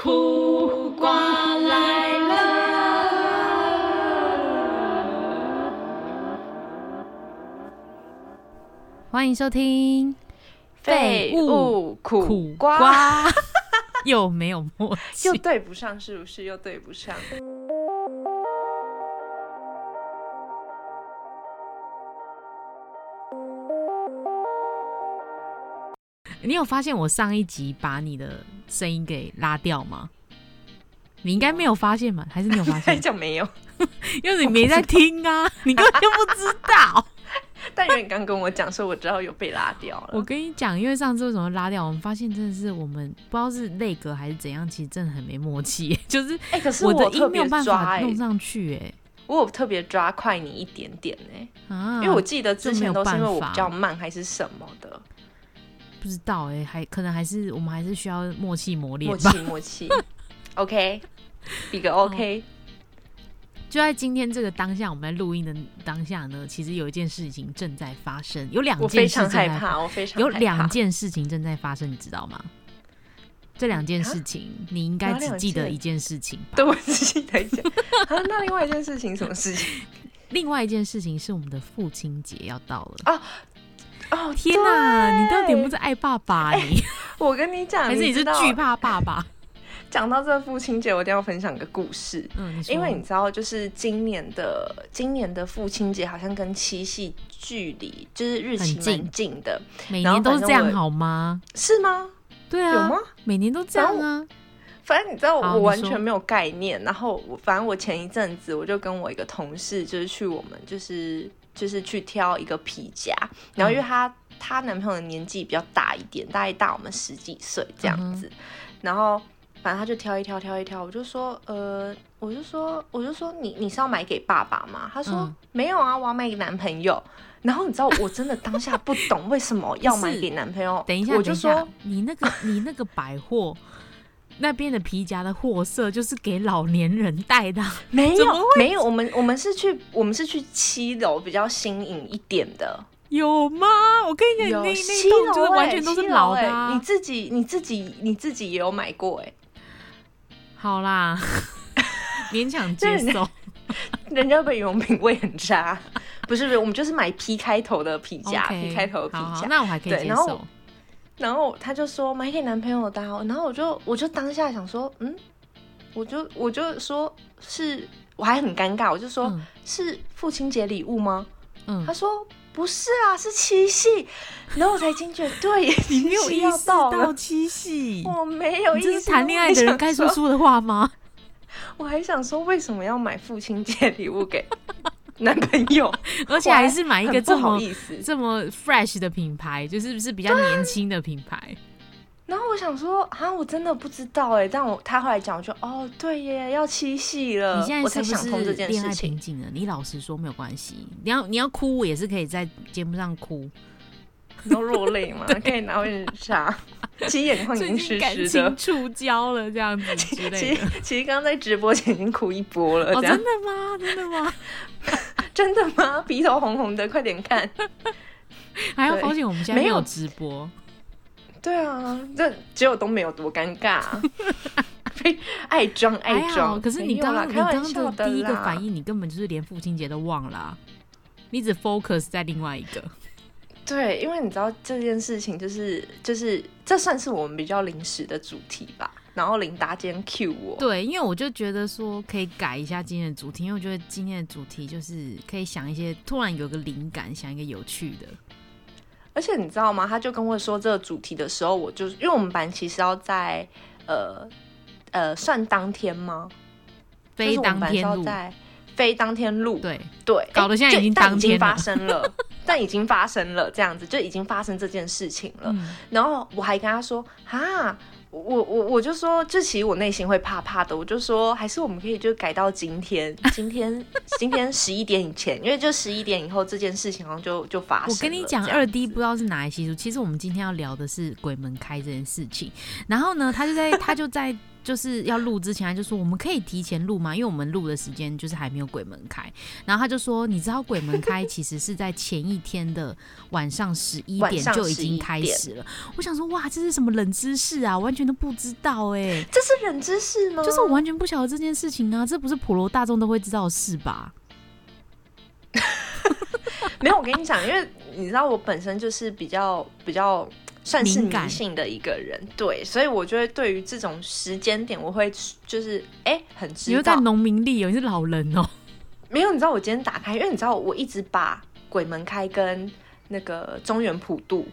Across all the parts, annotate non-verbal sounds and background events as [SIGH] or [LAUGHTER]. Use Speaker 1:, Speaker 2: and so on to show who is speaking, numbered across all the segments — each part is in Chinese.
Speaker 1: 苦瓜来了。
Speaker 2: 欢迎收听
Speaker 1: 废物苦瓜，[LAUGHS]
Speaker 2: 又没有默契
Speaker 1: 又。对不上，是不是？又对不上。
Speaker 2: 你有发现我上一集把你的声音给拉掉吗？你应该没有发现吧？还是你有发
Speaker 1: 再
Speaker 2: 现？[LAUGHS]
Speaker 1: 讲没有，[LAUGHS]
Speaker 2: 因为你没在听啊，你根本就不知道。[LAUGHS]
Speaker 1: 但因为你刚跟我讲，说我知道有被拉掉了。
Speaker 2: 我跟你讲，因为上次为什么拉掉，我们发现真的是我们不知道是内格还是怎样，其实真的很没默契，就是
Speaker 1: 哎、可是
Speaker 2: 我的音没有办法弄上去、哎
Speaker 1: 我有特别抓快你一点点呢、
Speaker 2: 啊，
Speaker 1: 因为我记得之前都是因为我比较慢还是什么的，
Speaker 2: 不知道哎、还可能还是我们还是需要默契磨练
Speaker 1: 默
Speaker 2: 吧。
Speaker 1: 契默契。[LAUGHS] OK，比个 OK，、
Speaker 2: 就在今天这个当下，我们在录音的当下呢，其实有一件事情正在发生，有两件事情在
Speaker 1: 常害怕，我非常
Speaker 2: 有两件事情正在发生，你知道吗？这两件事情，你应该只记得一件事情吧？
Speaker 1: 对我只记得一件，[LAUGHS] 那另外一件事情，什么事情？
Speaker 2: 另外一件事情是我们的父亲节要到了。
Speaker 1: 哦，
Speaker 2: 天哪，你到底有没有
Speaker 1: 对
Speaker 2: 在爱爸爸、你 [LAUGHS]
Speaker 1: 我跟你讲，
Speaker 2: 还是你是惧怕爸爸？[LAUGHS]
Speaker 1: 讲到这父亲节，我一定要分享个故事。
Speaker 2: 嗯，
Speaker 1: 因为你知道，就是今年的今年的父亲节好像跟七夕距离就是日期
Speaker 2: 很近
Speaker 1: 蛮近的，
Speaker 2: 每年都是这样好吗？
Speaker 1: 是吗？
Speaker 2: 对啊，
Speaker 1: 有吗？
Speaker 2: 每年都这样啊。
Speaker 1: 反正你知道，我完全没有概念。然后我反正我前一阵子我就跟我一个同事，就是去我们就是就是去挑一个皮夹，然后因为她她男朋友的年纪比较大一点，大概大我们十几岁这样子，然后。反正他就挑一挑，挑一挑，我就说，呃，我就说，我就说你你是要买给爸爸吗？他说、
Speaker 2: 嗯
Speaker 1: 没有啊，我要买给男朋友。然后你知道，我真的当下不懂为什么要买给男朋友。
Speaker 2: 等一下，
Speaker 1: 我就说，
Speaker 2: 你那个你那个百货那边的皮夹的货色就是给老年人戴的啊，[LAUGHS]
Speaker 1: 没有没有，我们我们是去我们是去七楼比较新颖一点的，
Speaker 2: 有吗？我跟你讲，
Speaker 1: 有
Speaker 2: 那
Speaker 1: 七
Speaker 2: 那栋就是
Speaker 1: 楼欸
Speaker 2: 完全都是老的啊。
Speaker 1: 你自己你自己你自己也有买过哎、
Speaker 2: 好啦，[LAUGHS] 勉强接受。[LAUGHS]
Speaker 1: 人家被羽绒品味很差，不是不是，我们就是买 P 开头的皮夹 OK，，P 开头的皮夹。
Speaker 2: 那我还可以接受。
Speaker 1: 然后他就说买给男朋友的啊、然后我就我就当下想说，嗯，我就我就说是，我还很尴尬，我就说、
Speaker 2: 嗯
Speaker 1: 是父亲节礼物吗？
Speaker 2: 嗯
Speaker 1: 他，说不是啊，是七夕。[LAUGHS] 然后我才惊觉，对，[LAUGHS]
Speaker 2: 你没有
Speaker 1: 要
Speaker 2: 意识到
Speaker 1: 到，
Speaker 2: 七夕，
Speaker 1: 我没有意识。
Speaker 2: 这是谈恋爱的人该说出的话吗？
Speaker 1: 我还想说，[LAUGHS] 为什么要买父亲节礼物给 [LAUGHS] 男朋友？[LAUGHS]
Speaker 2: 而且还是买一个这么。这么 fresh 的品牌，就是不是比较年轻的品牌？
Speaker 1: 然后我想说啊，我真的不知道哎，但我他后来讲，我就哦，对耶，要七夕了，
Speaker 2: 你现在是不是
Speaker 1: 才想通这件
Speaker 2: 恋爱
Speaker 1: 事情。
Speaker 2: 瓶颈了？你老实说没有关系，你要你要哭我也是可以在节目上哭，
Speaker 1: 你都落泪嘛？[LAUGHS] 可以拿杯茶，[LAUGHS] 其实眼眶已
Speaker 2: 最
Speaker 1: 经湿湿的。
Speaker 2: 情触礁了这样子之
Speaker 1: 其
Speaker 2: 类的。
Speaker 1: 实其实刚刚在直播前已经哭一波了，
Speaker 2: 哦，真的吗？真的吗？[LAUGHS]
Speaker 1: 真的吗？鼻头红红的，快点看。对
Speaker 2: 还要发现我们现在没有直播，
Speaker 1: 对啊，这只有都没有多尴尬、爱装爱。装。
Speaker 2: 可是你刚刚你刚刚的第一个反应，你根本就是连父亲节都忘了啊、你只 focus 在另外一个。
Speaker 1: 对，因为你知道这件事情就是就是这算是我们比较临时的主题吧。然后琳达今天 cue 我，
Speaker 2: 对，因为我就觉得说可以改一下今天的主题，因为我觉得今天的主题就是可以想一些突然有个灵感，想一个有趣的。
Speaker 1: 而且你知道吗？他就跟我说这个主题的时候，我就因为我们班其实要在呃呃算当天吗？
Speaker 2: 非当天录，
Speaker 1: 非当天录，
Speaker 2: 对，
Speaker 1: 对，
Speaker 2: 搞得现在已经当天发
Speaker 1: 生了，但已经发生了，这样子就已经发生这件事情了。
Speaker 2: 嗯，
Speaker 1: 然后我还跟他说，哈，我我我就说，就其实我内心会怕怕的，我就说，还是我们可以就改到今天，[LAUGHS] 今天今天十一点以前，因为就十一点以后这件事情好像就就发生。
Speaker 2: 我跟你讲，二 D 不知道是哪一习俗，其实我们今天要聊的是鬼门开这件事情。然后呢，他就在他就在就是要录之前，他就说我们可以提前录吗？因为我们录的时间就是还没有鬼门开。然后他就说，你知道鬼门开其实是在前一天的晚上十一点就已经开始了。我想说，哇，这是什么冷知识啊？完全都不知道哎，
Speaker 1: 这是冷知识吗？
Speaker 2: 就是我完全不晓得这件事情啊，这不是普罗大众都会知道的事吧？[LAUGHS]
Speaker 1: 没有，我跟你讲，因为你知道我本身就是比较比较。算是迷信的一个人，对，所以我觉得对于这种时间点，我会就是哎，很知道。
Speaker 2: 农民历哦，你是老人哦。
Speaker 1: 没有，你知道我今天打开，因为你知道我一直把鬼门开跟那个中原普渡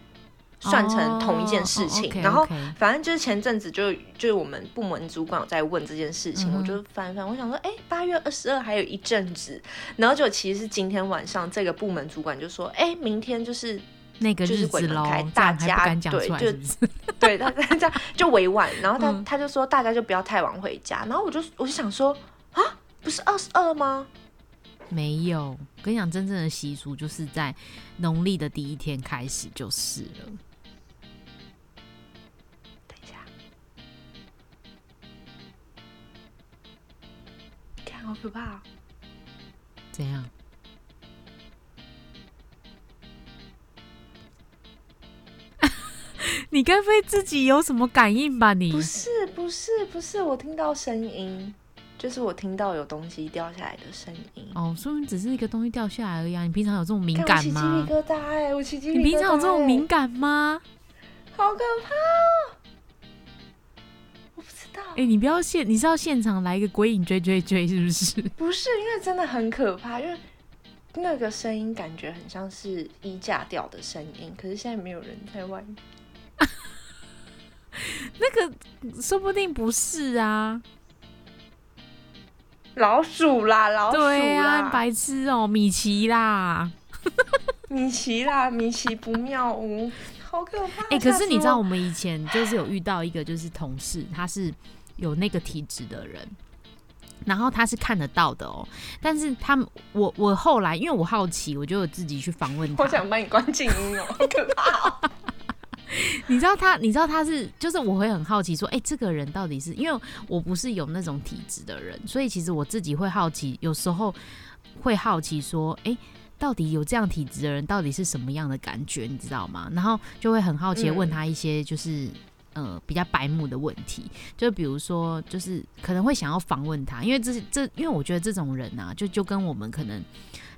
Speaker 1: 算成同一件事情，然后反正就是前阵子就就是我们部门主管有在问这件事情，我就翻翻，我想说，哎，八月二十二还有一阵子，然后就其实是今天晚上这个部门主管就说，哎，明天就是。
Speaker 2: 那个日子喽，
Speaker 1: 大家对就 [LAUGHS] 对他这样就委婉，然后他他就说大家就不要太晚回家，然后我就我就想说啊，不是二十二吗？
Speaker 2: 没有，跟你讲，真正的习俗就是在农历的第一天开始就是了。
Speaker 1: 等一下，看好可怕，
Speaker 2: 怎样？[LAUGHS] 你该不会自己有什么感应吧？你
Speaker 1: 不是不是不是，我听到声音，就是我听到有东西掉下来的声音。
Speaker 2: 哦，说明只是一个东西掉下来而已啊。你平常有这种敏感吗？
Speaker 1: 我起鸡皮疙瘩哎，我起鸡皮疙瘩。
Speaker 2: 你平常有这种敏感吗？
Speaker 1: 好可怕！我不知道。
Speaker 2: 哎，你不要现，你是要现场来一个鬼影追追追，是不是？
Speaker 1: 不是，因为真的很可怕，因为那个声音感觉很像是衣架掉的声音，可是现在没有人在外面。[LAUGHS]
Speaker 2: 那个说不定不是啊，
Speaker 1: 老鼠啦，老鼠
Speaker 2: 啦，白痴哦，米奇啦，[LAUGHS]
Speaker 1: 米奇啦，米奇不妙屋，好可怕！
Speaker 2: 哎，可是你知道我们以前就是有遇到一个就是同事，他是有那个体质的人，然后他是看得到的哦，但是他们我我后来因为我好奇，我就有自己去访问他，
Speaker 1: 我想把你关静音哦，好可怕。[LAUGHS]
Speaker 2: 你知道他，你知道他是，就是我会很好奇说，哎，这个人到底是因为我不是有那种体质的人，所以其实我自己会好奇，有时候会好奇说，哎，到底有这样体质的人到底是什么样的感觉，你知道吗？然后就会很好奇问他一些就是呃比较白目的问题，就比如说就是可能会想要访问他，因为这这因为我觉得这种人啊，就就跟我们可能。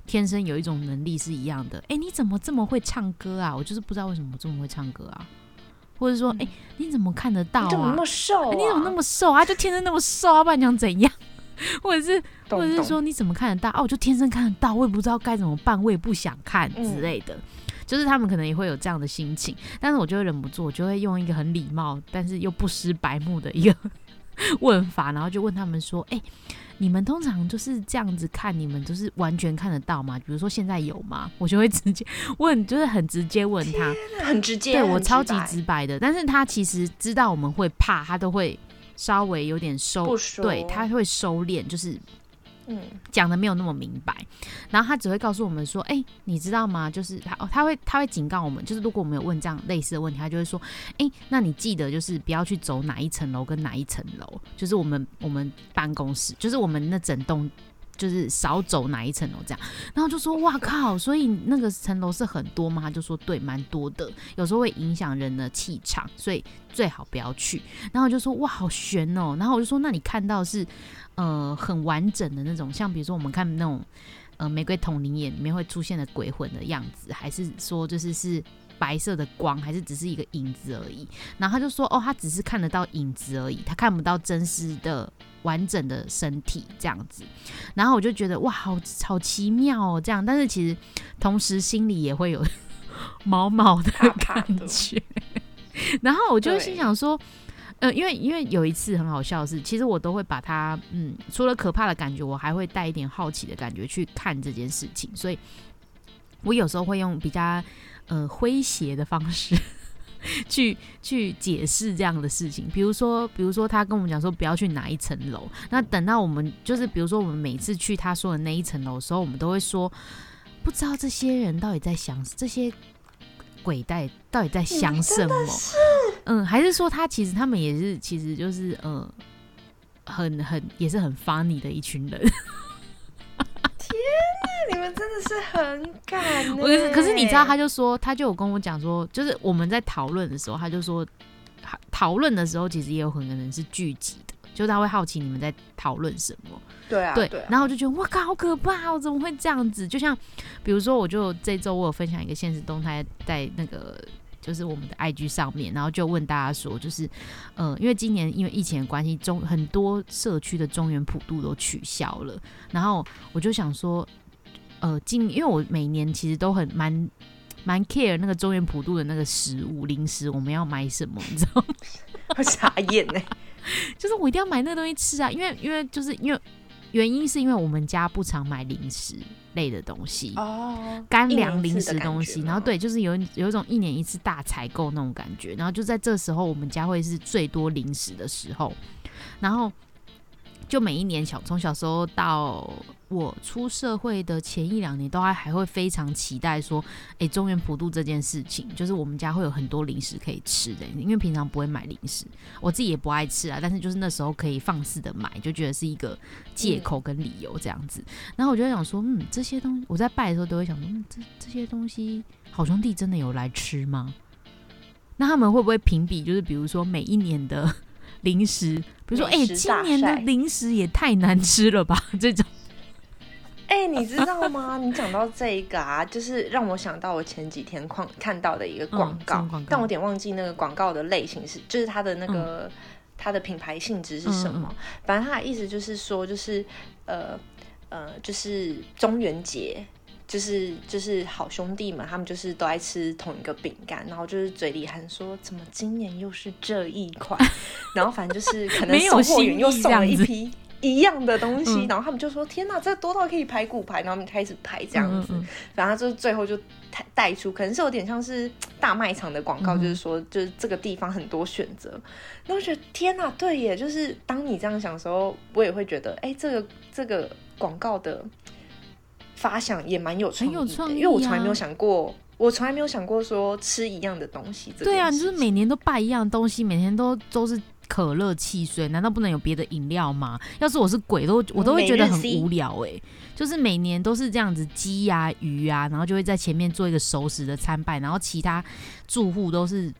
Speaker 2: 天生有一种能力是一样的，哎，你怎么这么会唱歌啊？我就是不知道为什么这么会唱歌啊，或者说，哎，你怎么看得到啊？
Speaker 1: 你怎么那么瘦？
Speaker 2: 你怎么那么瘦啊？就天生那么瘦啊？不然讲怎样？[LAUGHS] 或者是，或者是说你怎么看得到？哦，我就天生看得到，我也不知道该怎么办，我也不想看之类的，就是他们可能也会有这样的心情，但是我就会忍不住，我就会用一个很礼貌，但是又不失白目的一个 [LAUGHS] 问法，然后就问他们说，哎。你们通常就是这样子看，你们就是完全看得到吗？比如说现在有吗？我就会直接问，就是很直接问他，
Speaker 1: 很直接，
Speaker 2: 对我超级直白的。但是他其实知道我们会怕，他都会稍微有点收，对他会收敛，就是。嗯，讲的没有那么明白，然后他只会告诉我们说：“哎，你知道吗？就是他，他会，他会警告我们，就是如果我们有问这样类似的问题，他就会说：哎，那你记得就是不要去走哪一层楼跟哪一层楼，就是我们我们办公室，就是我们那整栋。”就是少走哪一层楼这样，然后就说哇靠，所以那个层楼是很多吗？他就说对，蛮多的，有时候会影响人的气场，所以最好不要去。然后就说哇，好悬哦。然后我就说那你看到是呃很完整的那种，像比如说我们看那种呃玫瑰同灵眼里面会出现的鬼魂的样子，还是说就是是。白色的光，还是只是一个影子而已。然后他就说：“哦，他只是看得到影子而已，他看不到真实的完整的身体这样子。”然后我就觉得哇，好好奇妙哦，这样。但是其实同时心里也会有 [LAUGHS] 毛毛的感觉。然后我就心想说：“呃，因为因为有一次很好笑的是，其实我都会把它嗯，除了可怕的感觉，我还会带一点好奇的感觉去看这件事情。所以我有时候会用比较。”呃，诙谐的方式 [LAUGHS] 去去解释这样的事情，比如说，比如说他跟我们讲说不要去哪一层楼，那等到我们就是，比如说我们每次去他说的那一层楼的时候，我们都会说，不知道这些人到底在想这些鬼带到底在想什么？嗯，还是说他其实他们也是，其实就是呃。很很也是很 funny 的一群人。
Speaker 1: 你们真的是很敢！
Speaker 2: 可是可是你知道，他就说，他就有跟我讲说，就是我们在讨论的时候，他就说，讨论的时候其实也有很多人是聚集的，就是他会好奇你们在讨论什么。
Speaker 1: 对啊，
Speaker 2: 对。然后我就觉得，哇靠，好可怕！我怎么会这样子？就像比如说，我就这周我有分享一个现实动态，在那个。就是我们的 IG 上面，然后就问大家说，就是，呃，因为今年因为疫情的关系，中很多社区的中原普渡都取消了，然后我就想说，呃，今因为我每年其实都很蛮蛮 care 那个中原普渡的那个食物零食，我们要买什么，[LAUGHS] 你知道吗？
Speaker 1: 我傻眼呢，[LAUGHS]
Speaker 2: 就是我一定要买那个东西吃啊，因为因为就是因为原因是因为我们家不常买零食。类的东西哦，干粮零食东西，然后对，就是有有一种一年一次大采购那种感觉，然后就在这时候，我们家会是最多零食的时候，然后。就每一年小从小时候到我出社会的前一两年，都还还会非常期待说，哎，中原普渡这件事情，就是我们家会有很多零食可以吃的，因为平常不会买零食，我自己也不爱吃啊，但是就是那时候可以放肆的买，就觉得是一个借口跟理由这样子。然后我就想说，嗯，这些东西我在拜的时候都会想说，嗯，这这些东西好兄弟真的有来吃吗？那他们会不会评比？就是比如说每一年的。零食，比如说，哎，今年的零食也太难吃了吧？这种，
Speaker 1: 哎，你知道吗？[LAUGHS] 你讲到这个啊，就是让我想到我前几天看看到的一个广告，但我有点忘记那个广告的类型是，就是它的那个它的品牌性质是什么。反正它的意思就是说，就是呃呃，就是中元节。就是就是好兄弟们，他们就是都爱吃同一个饼干，然后就是嘴里喊说怎么今年又是这一款，[LAUGHS] 然后反正就是可能送货员又送了一批一样的东西，然后他们就说天哪，这多到可以排骨牌，然后他们开始排这样子，然后就是最后就带带出，可能是有点像是大卖场的广告，就是说就是这个地方很多选择，那我觉得天哪，对耶，就是当你这样想的时候，我也会觉得哎，这个这个广告的。发想也蛮有创意的，因为我从来没有想过，我从来没有想过说吃一样的东西。
Speaker 2: 对
Speaker 1: 啊，你
Speaker 2: 就是每年都拜一样东西，每天都都是可乐汽水，难道不能有别的饮料吗？要是我是鬼，都我都会觉得很无聊哎。就是每年都是这样子，鸡呀、鱼啊，然后就会在前面做一个熟食的参拜，然后其他住户都是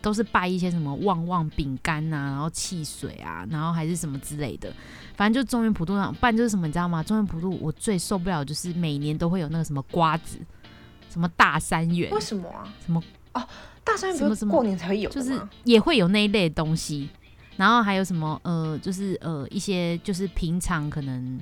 Speaker 2: 都是拜一些什么旺旺饼干呐，然后汽水啊，然后还是什么之类的。反正就中原普渡上办就是什么，你知道吗？中原普渡我最受不了就是每年都会有那个什么瓜子，什么大三元，
Speaker 1: 为什么啊？
Speaker 2: 什么
Speaker 1: 哦，大三元什么什么过年才会有，
Speaker 2: 就是也会有那一类东西。然后还有什么呃，就是呃一些就是平常可能。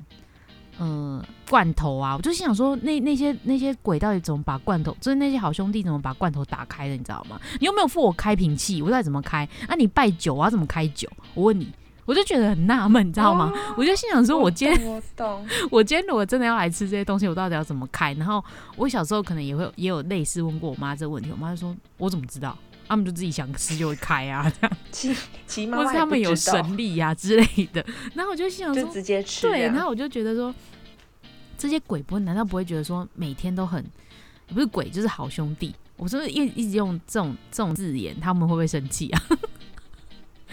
Speaker 2: 呃，罐头啊，我就心想说，那那些那些鬼到底怎么把罐头，就是那些好兄弟怎么把罐头打开的，你知道吗？你又没有付我开瓶器，我到底怎么开？啊，你拜酒啊，怎么开酒？我问你，我就觉得很纳闷，你知道吗？我就心想说，我今天
Speaker 1: 我懂，[LAUGHS]
Speaker 2: 我今天如果真的要来吃这些东西，我到底要怎么开？然后我小时候可能也会也有类似问过我妈这个问题，我妈就说，我怎么知道？他们就自己想吃就会开啊，[LAUGHS] 这样，
Speaker 1: 起起码
Speaker 2: 或是他们有神力呀之类的。[LAUGHS] 然后我就想说，
Speaker 1: 直接吃。
Speaker 2: 对，然后我就觉得说，这些鬼不会难道不会觉得说每天都很，不是鬼就是好兄弟？我是不是一一直用这种这种字眼，他们会不会生气啊？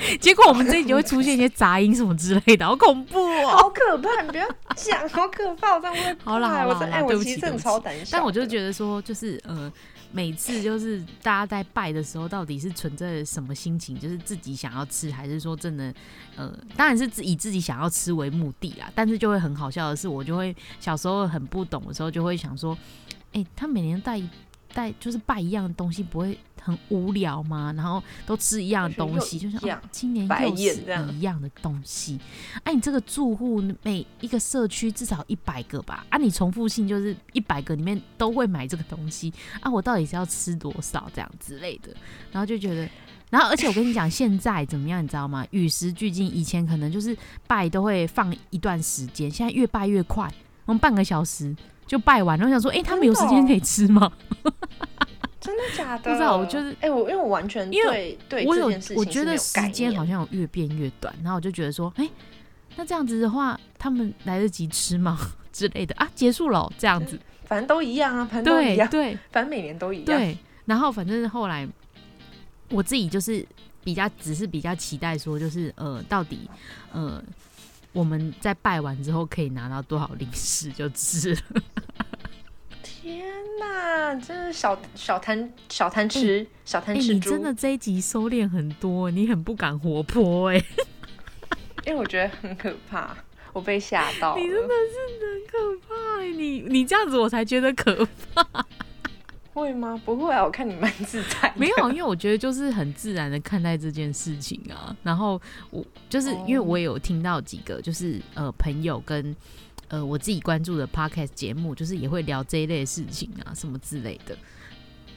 Speaker 2: [LAUGHS] 结果我们这里就会出现一些杂音什么之类的，好恐怖哦，
Speaker 1: 好可怕！你不要讲，好可怕，我这样会
Speaker 2: 好啦好啦，对不起
Speaker 1: 对不起。
Speaker 2: 但我就觉得说，就是呃。每次就是大家在拜的时候，到底是存在什么心情？就是自己想要吃，还是说真的？呃，当然是以自己想要吃为目的啦。但是就会很好笑的是，我就会小时候很不懂的时候，就会想说，哎，他每年带带就是拜一样的东西，不会？很无聊吗？然后都吃一样的东西，就像今年又是一样的东西。哎，你这个住户每一个社区至少一百个吧？啊，你重复性就是一百个里面都会买这个东西啊？我到底是要吃多少这样之类的？然后就觉得，然后而且我跟你讲，现在怎么样？你知道吗？与时俱进，以前可能就是拜都会放一段时间，现在越拜越快，我们半个小时就拜完。我想说，哎，他们有时间可以吃吗？[LAUGHS]
Speaker 1: 真的假的？
Speaker 2: 不知道，我就是
Speaker 1: 哎，我因为我完全因为对
Speaker 2: 我有
Speaker 1: 我
Speaker 2: 觉得时间好像有越变越短，然后我就觉得说，哎，那这样子的话，他们来得及吃吗 [LAUGHS] 之类的啊？结束了这样子，
Speaker 1: 反正都一样啊，反正都一样，
Speaker 2: 对，
Speaker 1: 反正每年都一样。
Speaker 2: 对，然后反正后来我自己就是。比较只是比较期待说，就是呃，到底呃，我们在拜完之后可以拿到多少零食就吃了。
Speaker 1: 天哪，真是小小贪小贪吃小贪吃你！
Speaker 2: 真的这一集收敛很多，你很不敢活泼哎，[LAUGHS]
Speaker 1: 因为我觉得很可怕，我被吓到。
Speaker 2: 你真的是很可怕，你你这样子我才觉得可怕。
Speaker 1: 会吗？不会啊，我看你蛮自在。
Speaker 2: 没有，因为我觉得就是很自然的看待这件事情啊。然后我就是因为我也有听到几个就是呃朋友跟。呃，我自己关注的 podcast 节目，就是也会聊这一类事情啊，什么之类的。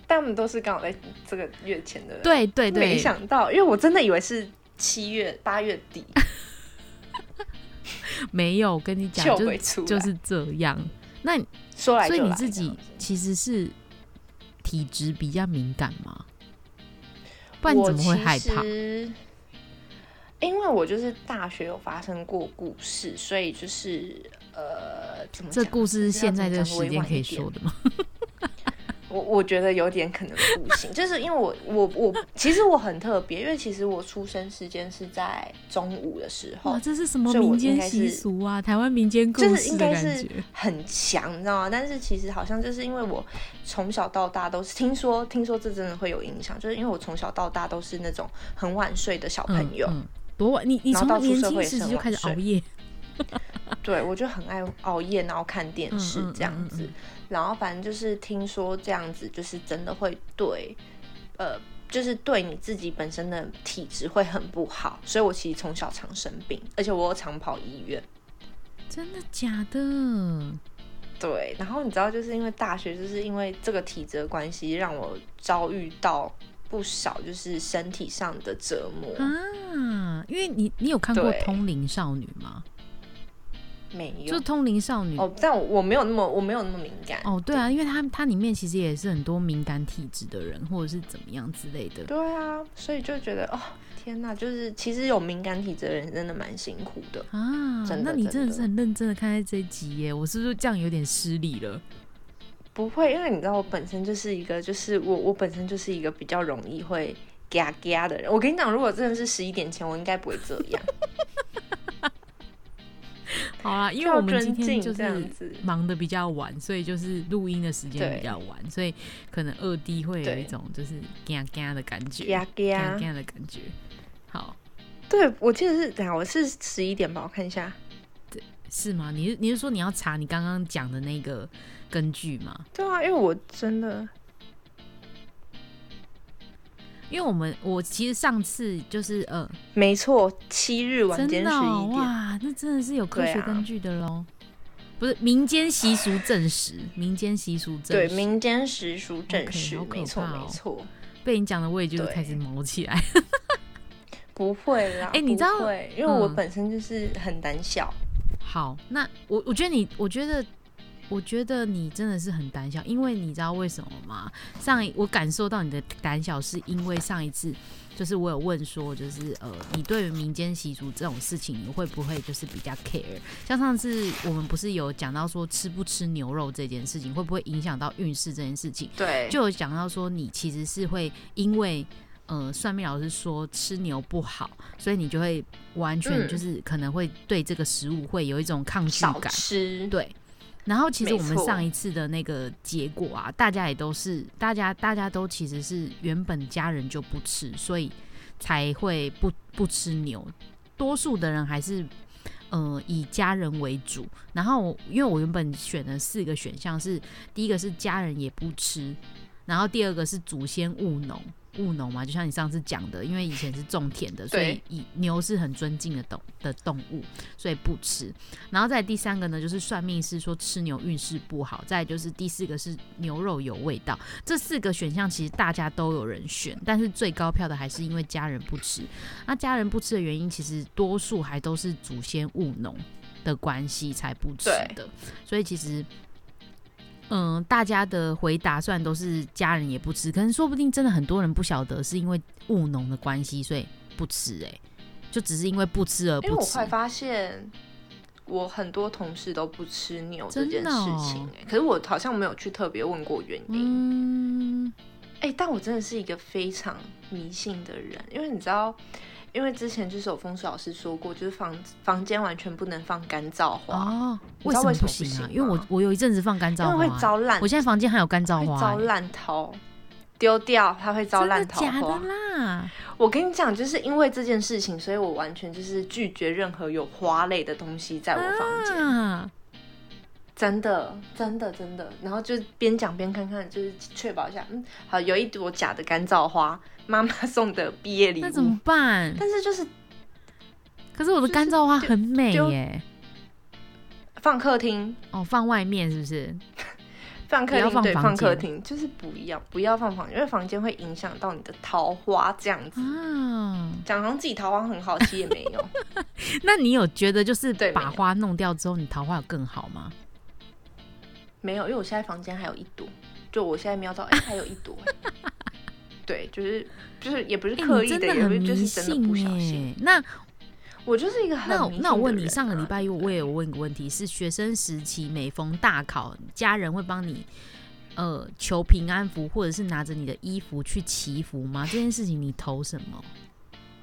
Speaker 1: 但我们都是刚好在这个月前的，
Speaker 2: 对对对。
Speaker 1: 没想到，因为我真的以为是七月八月底。[LAUGHS]
Speaker 2: 没有跟你讲，就就是这样。那
Speaker 1: 说来，
Speaker 2: 所以你自己其实是体质比较敏感吗？不然怎么会害怕？
Speaker 1: 因为我就是大学有发生过故事，所以就是。呃，怎么
Speaker 2: 这故事是现在这个时间可以说的吗？
Speaker 1: 我我觉得有点可能不行，就是因为我我我其实我很特别，因为其实我出生时间是在中午的时候。
Speaker 2: 哇，这是什么民间习俗啊？台湾民间故
Speaker 1: 事的感觉很强，你知道吗？但是其实好像就是因为我从小到大都是听说，听说这真的会有影响，就是因为我从小到大都是那种很晚睡的小朋友。
Speaker 2: 多晚？你你从年轻时就开始熬夜？[LAUGHS]
Speaker 1: 对，我就很爱熬夜，然后看电视这样子，然后反正就是听说这样子，就是真的会对，呃，就是对你自己本身的体质会很不好，所以我其实从小常生病，而且我又常跑医院。
Speaker 2: 真的假的？
Speaker 1: 对，然后你知道，就是因为大学，就是因为这个体质的关系，让我遭遇到不少就是身体上的折磨
Speaker 2: 啊。因为你，你有看过《通灵少女》吗？
Speaker 1: 没有，
Speaker 2: 就是通灵少女
Speaker 1: 哦，但我没有那么我没有那么敏感
Speaker 2: 哦，对啊，因为它它里面其实也是很多敏感体质的人，或者是怎么样之类的。
Speaker 1: 对啊，所以就觉得哦，天哪，就是其实有敏感体质的人真的蛮辛苦的
Speaker 2: 啊。那你真的是很认真的看待这一集耶，我是不是这样有点失礼了？
Speaker 1: 不会，因为你知道我本身就是一个，就是我我本身就是一个比较容易会嘎嘎的人。我跟你讲，如果真的是十一点前，我应该不会这样。[LAUGHS] [LAUGHS]
Speaker 2: 好啊，因为我们今天就是忙的比较晚，所以就是录音的时间比较晚，所以可能二 D 会有一种就是嘎嘎的感觉，嘎嘎嘎的感觉。好，
Speaker 1: 对我记得是等下我是十一点吧，我看一下，
Speaker 2: 对，是吗？你是你是说你要查你刚刚讲的那个根据吗？
Speaker 1: 对啊，因为我真的。
Speaker 2: 因为我们我其实上次就是呃，
Speaker 1: 没错，七日晚间十一点，
Speaker 2: 哇，那真的是有科学根据的喽，不是民间习俗证实，民间习俗证
Speaker 1: 对民间习俗证实，没错没错，
Speaker 2: 被你讲的我也就开始毛起来，[LAUGHS]
Speaker 1: 不会啦，
Speaker 2: 哎，你知道，
Speaker 1: 因为我本身就是很胆小，
Speaker 2: 好，那我我觉得你，我觉得。我觉得你真的是很胆小，因为你知道为什么吗？上一我感受到你的胆小，是因为上一次就是我有问说，就是呃，你对于民间习俗这种事情，你会不会就是比较 care？像上次我们不是有讲到说吃不吃牛肉这件事情，会不会影响到运势这件事情？
Speaker 1: 对，
Speaker 2: 就有讲到说你其实是会因为呃，算命老师说吃牛不好，所以你就会完全就是可能会对这个食物会有一种抗拒感，
Speaker 1: 吃
Speaker 2: 对。然后其实我们上一次的那个结果啊，大家也都是，大家大家都其实是原本家人就不吃，所以才会不不吃牛。多数的人还是呃以家人为主。然后因为我原本选的四个选项是，第一个是家人也不吃，然后第二个是祖先务农。务农嘛，就像你上次讲的，因为以前是种田的，所以以牛是很尊敬的动的动物，所以不吃。然后再第三个呢，就是算命师说吃牛运势不好。再就是第四个是牛肉有味道。这四个选项其实大家都有人选，但是最高票的还是因为家人不吃。那家人不吃的原因，其实多数还都是祖先务农的关系才不吃的。所以其实。嗯，大家的回答虽然都是家人也不吃，可能说不定真的很多人不晓得是因为务农的关系，所以不吃。哎，就只是因为不吃而不吃。因
Speaker 1: 为我快发现，我很多同事都不吃牛这件事情。哎，可是我好像没有去特别问过原因。
Speaker 2: 嗯，
Speaker 1: 哎，但我真的是一个非常迷信的人，因为你知道，因为之前就是有风水老师说过，就是房房间完全不能放干燥花哦。
Speaker 2: 为什么不行啊？因为我我有一阵子放干燥花，
Speaker 1: 会招烂。
Speaker 2: 我现在房间还有干燥花，
Speaker 1: 招烂头，丢掉它会招烂桃
Speaker 2: 花。啦！
Speaker 1: 我跟你讲，就是因为这件事情，所以我完全就是拒绝任何有花类的东西在我房间。真的，真的，真的，然后就边讲边看看，就是确保一下，嗯，好，有一朵假的干燥花，妈妈送的毕业礼物，
Speaker 2: 那怎么办？
Speaker 1: 但是就是，
Speaker 2: 可是我的干燥花很美耶，
Speaker 1: 放客厅
Speaker 2: 哦，放外面是不是？[LAUGHS]
Speaker 1: 放客厅对，放客厅就是不一样，不要放房间，因为房间会影响到你的桃花这样子。啊，讲好像自己桃花很好，其实也没有。[LAUGHS]
Speaker 2: 那你有觉得就是把花弄掉之后，你桃花有更好吗？
Speaker 1: 没有，因为我现在房间还有一朵，就我现在瞄到，哎，还有一朵。对，就是就是也不是刻意的，真的不小心。
Speaker 2: 那
Speaker 1: 我就是一个很
Speaker 2: 那那我问你，
Speaker 1: 上
Speaker 2: 个礼拜我也有问一个问题，是学生时期每逢大考，家人会帮你呃求平安符，或者是拿着你的衣服去祈福吗？这件事情你投什么？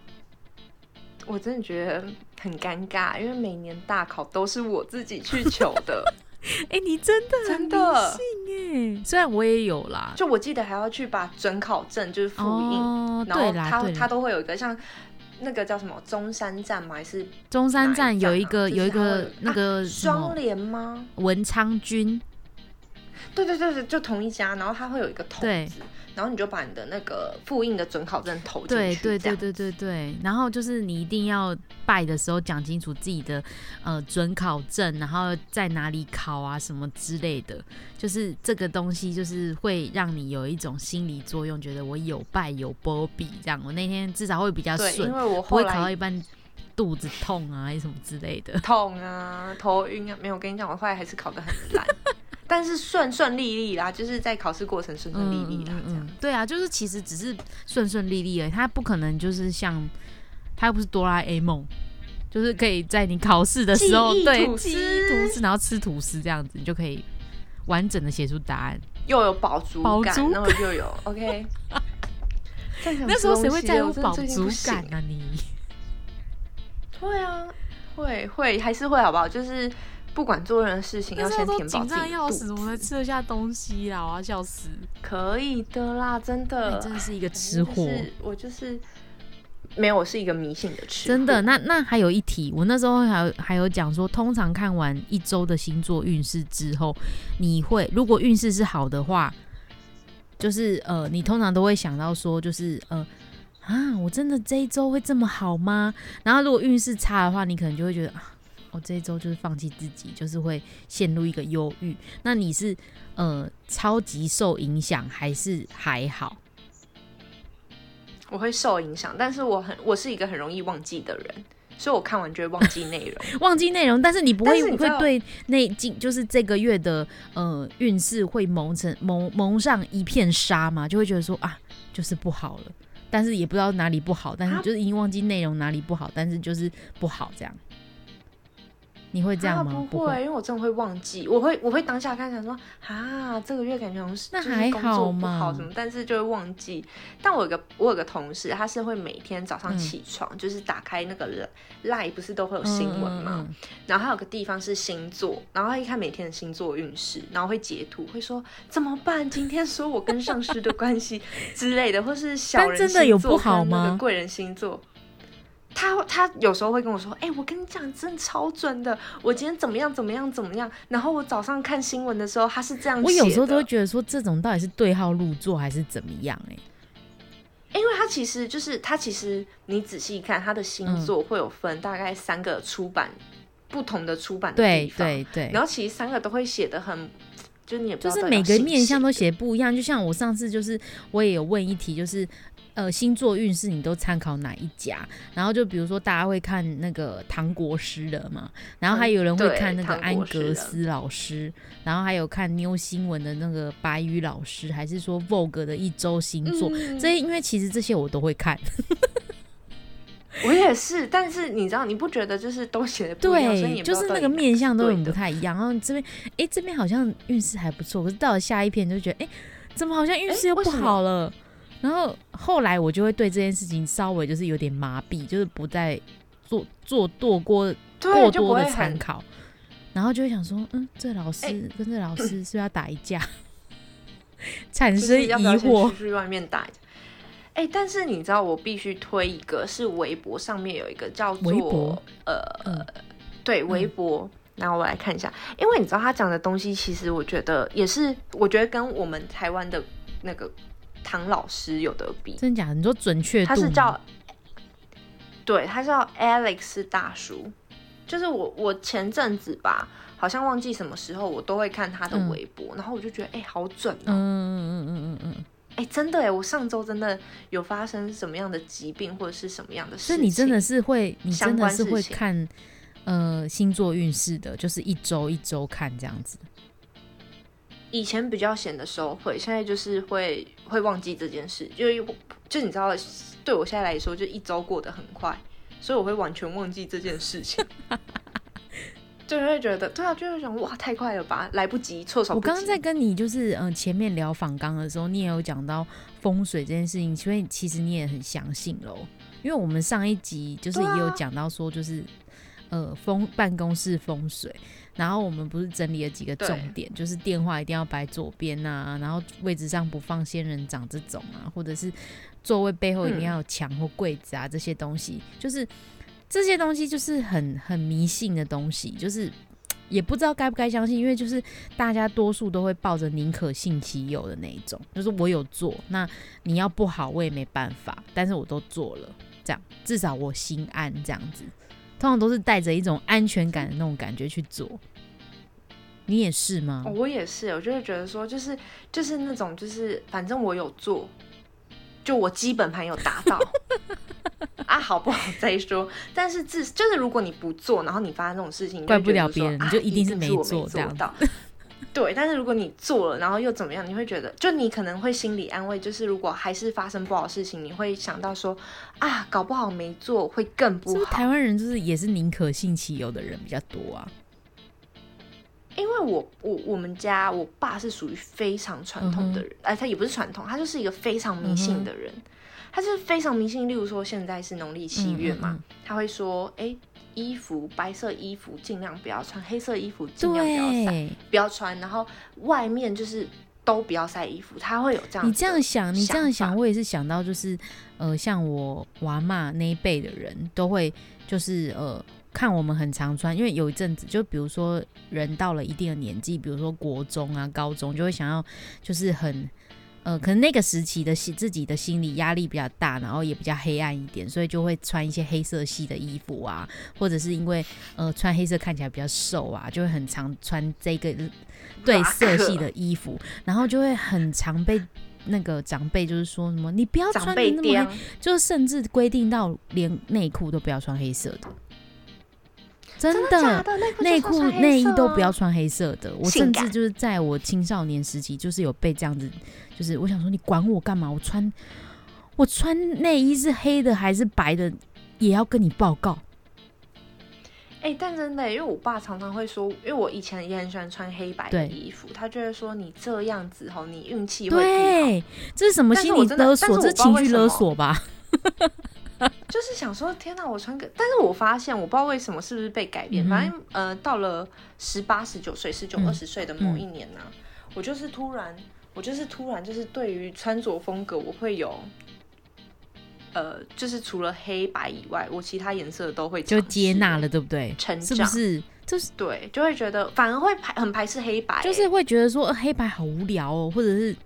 Speaker 2: [LAUGHS]
Speaker 1: 我真的觉得很尴尬，因为每年大考都是我自己去求的。[LAUGHS]
Speaker 2: 哎，你真的真的信哎！虽然我也有啦，
Speaker 1: 就我记得还要去把准考证就是复印，然后他他都会有一个像那个叫什么中山站吗？还是
Speaker 2: 中山站有一个有一个那个
Speaker 1: 双联吗？
Speaker 2: 文昌君，
Speaker 1: 对对对对，就同一家，然后他会有一个筒子。然后你就把你的那个复印的准考证投进去，
Speaker 2: 对对对对对对。然后就是你一定要拜的时候讲清楚自己的呃准考证，然后在哪里考啊什么之类的。就是这个东西就是会让你有一种心理作用，觉得我有拜有波比这样，我那天至少会比较顺，
Speaker 1: 因为我
Speaker 2: 不会考到一半肚子痛啊，还是什么之类的。
Speaker 1: 痛啊，头晕啊，没有。我跟你讲，我后来还是考的很烂。但是顺顺利利啦，就是在考试过程顺顺利利啦，这样。
Speaker 2: 对啊，就是其实只是顺顺利利而已，他不可能就是像，他又不是哆啦 A 梦，就是可以在你考试的时候对吃吐司，然后吃吐司这样子，你就可以完整的写出答案，
Speaker 1: 又有饱足感，然后又有 [LAUGHS] OK。[LAUGHS]
Speaker 2: 那时候谁会在乎饱足感啊？你 [LAUGHS]
Speaker 1: 会啊，会会还是会好不好？就是。不管做任何事情，要先填饱自己
Speaker 2: 要死，我才吃得下东西啦！我要笑死。
Speaker 1: 可以的啦，真的。
Speaker 2: 你真的是一个吃货。
Speaker 1: 我就是没有，我是一个迷信的吃。
Speaker 2: 真的，那那还有一题，我那时候还有还有讲说，通常看完一周的星座运势之后，你会如果运势是好的话，就是呃，你通常都会想到说，就是呃啊，我真的这一周会这么好吗？然后如果运势差的话，你可能就会觉得啊。我这一周就是放弃自己，就是会陷入一个忧郁。那你是呃超级受影响，还是还好？
Speaker 1: 我会受影响，但是我很我是一个很容易忘记的人，所以我看完就会忘记内容，[LAUGHS]
Speaker 2: 忘记内容。但是你不会会对那今就是这个月的呃运势会蒙成蒙蒙上一片纱吗？就会觉得说啊，就是不好了，但是也不知道哪里不好，但是就是已经忘记内容哪里不好，但是就是不好这样。你会这样吗？
Speaker 1: 不会，因为我真的会忘记。我会，我会当下看，想说啊，这个月感觉好像是
Speaker 2: 那还好
Speaker 1: 吗？什么？但是就会忘记。但我有个，我有个同事，他是会每天早上起床，就是打开那个赖，不是都会有新闻吗？然后还有个地方是星座，然后他一看每天的星座运势，然后会截图，会说怎么办？今天说我跟上司的关系 [LAUGHS] 之类的，或是小人星座跟那个贵人星座。他他有时候会跟我说：“哎，我跟你讲，真的超准的。我今天怎么样怎么样怎么样。然后我早上看新闻的时候，他是这样。
Speaker 2: 我有时候都会觉得说，这种到底是对号入座还是怎么样？哎，
Speaker 1: 因为他其实就是他其实你仔细看他的星座会有分大概三个出版不同的出版的地
Speaker 2: 方，对对对。
Speaker 1: 然后其实三个都会写的很，就你也
Speaker 2: 就是每个面相都写不一样。就像我上次就是我也有问一题，就是。呃，星座运势你都参考哪一家？然后就比如说，大家会看那个唐国师的嘛，然后还有人会看那个安格斯老师，然后还有看妞新闻的那个白宇老师，还是说 Vogue 的一周星座？这些因为其实这些我都会看。[LAUGHS]
Speaker 1: 我也是，但是你知道，你不觉得就是都写的不一样，所以
Speaker 2: 就是那个面相都很不太一样。然后这边，哎，这边好像运势还不错，可是到了下一篇就觉得，哎。怎么好像运势又不好了？然后后来我就会对这件事情稍微就是有点麻痹，就是不再做做多过过多的参考，然后就会想说，嗯，这老师跟这老师是不是要打一架？[LAUGHS] 产生疑惑，
Speaker 1: 去外面打一架。哎，但是你知道，我必须推一个，是微博上面有一个叫做呃，对，微博。然后我来看一下，因为你知道他讲的东西，其实我觉得也是，我觉得跟我们台湾的那个唐老师有得比。
Speaker 2: 真假的？你说准确
Speaker 1: 他是叫，对，他叫 Alex 大叔。就是我，我前阵子吧，好像忘记什么时候，我都会看他的微博，然后我就觉得，哎，好准哦。嗯嗯嗯嗯嗯嗯。哎，真的哎，我上周真的有发生什么样的疾病或者是什么样的事情？
Speaker 2: 所以你真的是会，你真的是会看。呃，星座运势的，就是一周一周看这样子。
Speaker 1: 以前比较闲的时候会，现在就是会会忘记这件事，就就你知道，对我现在来说，就一周过得很快，所以我会完全忘记这件事情。[LAUGHS] 就会觉得，对啊，就会想，哇，太快了吧，来不及，措手不
Speaker 2: 及。我刚刚在跟你就是嗯前面聊访纲的时候，你也有讲到风水这件事情，所以其实你也很相信喽。因为我们上一集就是也有讲到说，就是。呃，风办公室风水，然后我们不是整理了几个重点，就是电话一定要摆左边啊，然后位置上不放仙人掌这种啊，或者是座位背后一定要有墙或柜子啊，这些东西，就是这些东西就是很很迷信的东西，就是也不知道该不该相信，因为就是大家多数都会抱着宁可信其有的那一种，就是我有做，那你要不好我也没办法，但是我都做了，这样至少我心安这样子。通常都是带着一种安全感的那种感觉去做，你也是吗？
Speaker 1: 我也是，我就是觉得说，就是就是那种，就是反正我有做，就我基本盘有达到 [LAUGHS] 啊，好不好再说。但是自就是如果你不做，然后你发生这种事情，
Speaker 2: 怪不了别人，
Speaker 1: 你
Speaker 2: 就一定是
Speaker 1: 没
Speaker 2: 做这样。[LAUGHS] [LAUGHS]
Speaker 1: 对，但是如果你做了，然后又怎么样？你会觉得，就你可能会心理安慰，就是如果还是发生不好的事情，你会想到说，啊，搞不好没做会更不好。
Speaker 2: 台湾人就是也是宁可信其有的人比较多啊。
Speaker 1: 因为我我我们家我爸是属于非常传统的人，哎，他也不是传统，他就是一个非常迷信的人，他是非常迷信。例如说现在是农历七月嘛，他会说，哎。衣服白色衣服尽量不要穿，黑色衣服尽量不要晒，不要穿。然后外面就是都不要晒衣服，他会有这样。
Speaker 2: 你这样
Speaker 1: 想，
Speaker 2: 你这样想，我也是想到就是，呃，像我娃妈那一辈的人都会就是呃看我们很常穿，因为有一阵子就比如说人到了一定的年纪，比如说国中啊、高中，就会想要就是很。呃，可能那个时期的心自己的心理压力比较大，然后也比较黑暗一点，所以就会穿一些黑色系的衣服啊，或者是因为呃穿黑色看起来比较瘦啊，就会很常穿这个对色系的衣服，然后就会很常被那个长辈就是说什么你不要穿的那么黑，就甚至规定到连内裤都不要穿黑色的。
Speaker 1: 真
Speaker 2: 的，内裤内衣都不要
Speaker 1: 穿
Speaker 2: 黑色的。我甚至就是在我青少年时期，就是有被这样子，就是我想说，你管我干嘛？我穿我穿内衣是黑的还是白的，也要跟你报告。
Speaker 1: 哎，但真的，因为我爸常常会说，因为我以前也很喜欢穿黑白的衣服，他就会说你这样子吼，你运气会
Speaker 2: 对，这是什么心理勒索？这是情绪勒索吧？[LAUGHS]
Speaker 1: 就是想说，天哪！我穿个，但是我发现，我不知道为什么，是不是被改变？反正呃，到了十八、十九岁、十九、二十岁的某一年呢，我就是突然，我就是突然，就是对于穿着风格，我会有，呃，就是除了黑白以外，我其他颜色都会
Speaker 2: 就接纳了，对不对？
Speaker 1: 成
Speaker 2: 是不是？就是
Speaker 1: 对，就会觉得反而会排很排斥黑白，
Speaker 2: 就是会觉得说黑白好无聊哦，或者是。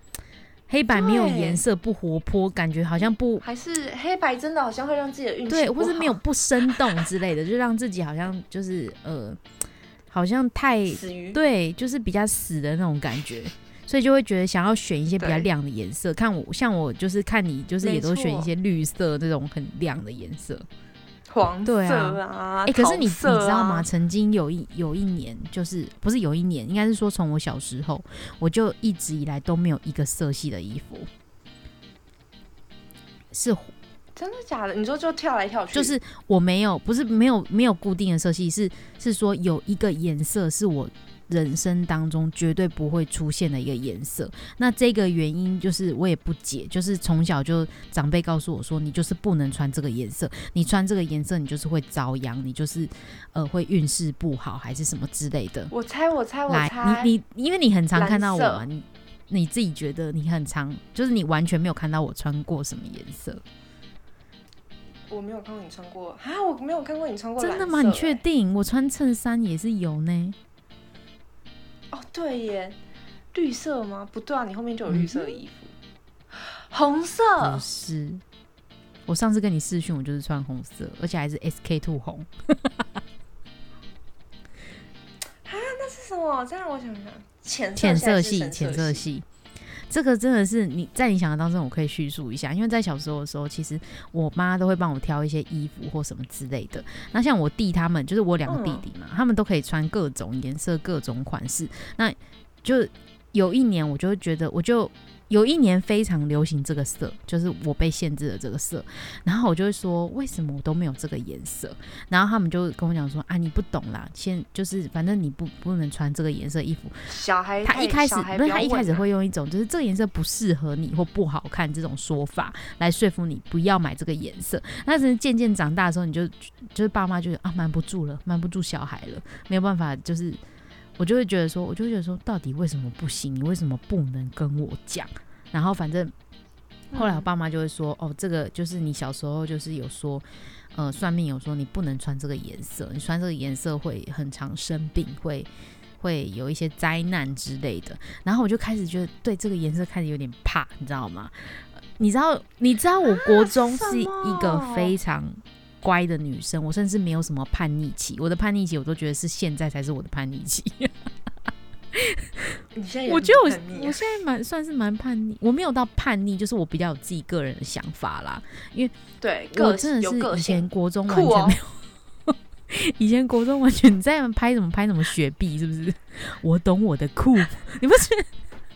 Speaker 2: 黑白没有颜色，不活泼，感觉好像不
Speaker 1: 还是黑白真的好像会让自己的运气
Speaker 2: 对，或是没有不生动之类的，就让自己好像就是呃，好像太
Speaker 1: 死鱼
Speaker 2: 对，就是比较死的那种感觉，所以就会觉得想要选一些比较亮的颜色。看我像我就是看你就是也都选一些绿色这种很亮的颜色。
Speaker 1: 黄色啊，
Speaker 2: 哎，可是你你知道吗？曾经有一有一年，就是不是有一年，应该是说从我小时候，我就一直以来都没有一个色系的衣服，是
Speaker 1: 真的假的？你说就跳来跳去，
Speaker 2: 就是我没有，不是没有没有固定的色系，是是说有一个颜色是我人生当中绝对不会出现的一个颜色。那这个原因就是我也不解，就是从小就长辈告诉我说，你就是不能穿这个颜色，你穿这个颜色你就是会遭殃，你就是呃会运势不好还是什么之类的。
Speaker 1: 我猜，我猜，我
Speaker 2: 猜，你你因为你很常看到我嘛，你你自己觉得你很常，就是你完全没有看到我穿过什么颜色。
Speaker 1: 我没有看过你穿过啊！我没有看过你穿过。
Speaker 2: 真的吗？你确定？我穿衬衫也是有呢。
Speaker 1: 哦，对耶，绿色吗？不对啊，你后面就有绿色的衣服。红色
Speaker 2: 不是。我上次跟你试训，我就是穿红色，而且还是 SK two 红。[LAUGHS] 啊，
Speaker 1: 那是什么？再让我想想，浅
Speaker 2: 浅
Speaker 1: 色
Speaker 2: 系，浅色系。这个真的是你在你想的当中，我可以叙述一下，因为在小时候的时候，其实我妈都会帮我挑一些衣服或什么之类的。那像我弟他们，就是我两个弟弟嘛，他们都可以穿各种颜色、各种款式。那就有一年，我就会觉得，我就。有一年非常流行这个色，就是我被限制了这个色，然后我就会说为什么我都没有这个颜色？然后他们就跟我讲说啊，你不懂啦，先就是反正你不不能穿这个颜色衣服。
Speaker 1: 小孩
Speaker 2: 他一开始不是他一开始会用一种就是这个颜色不适合你或不好看这种说法来说服你不要买这个颜色。但是渐渐长大的时候，你就就是爸妈就啊瞒不住了，瞒不住小孩了，没有办法就是。我就会觉得说，我就会觉得说，到底为什么不行？你为什么不能跟我讲？然后反正后来我爸妈就会说，哦，这个就是你小时候就是有说，呃，算命有说你不能穿这个颜色，你穿这个颜色会很常生病，会会有一些灾难之类的。然后我就开始觉得对这个颜色开始有点怕，你知道吗？你知道，你知道我国中是一个非常。乖的女生，我甚至没有什么叛逆期。我的叛逆期，我都觉得是现在才是我的叛逆期。[LAUGHS]
Speaker 1: 你现
Speaker 2: 在，我觉得我我现在蛮算是蛮叛逆。我没有到叛逆，就是我比较有自己个人的想法啦。因为
Speaker 1: 对
Speaker 2: 我真的是以前国中完全没有，以前国中完全 [LAUGHS] 你在拍什么拍什么雪碧，是不是？我懂我的酷，[LAUGHS] 你不是？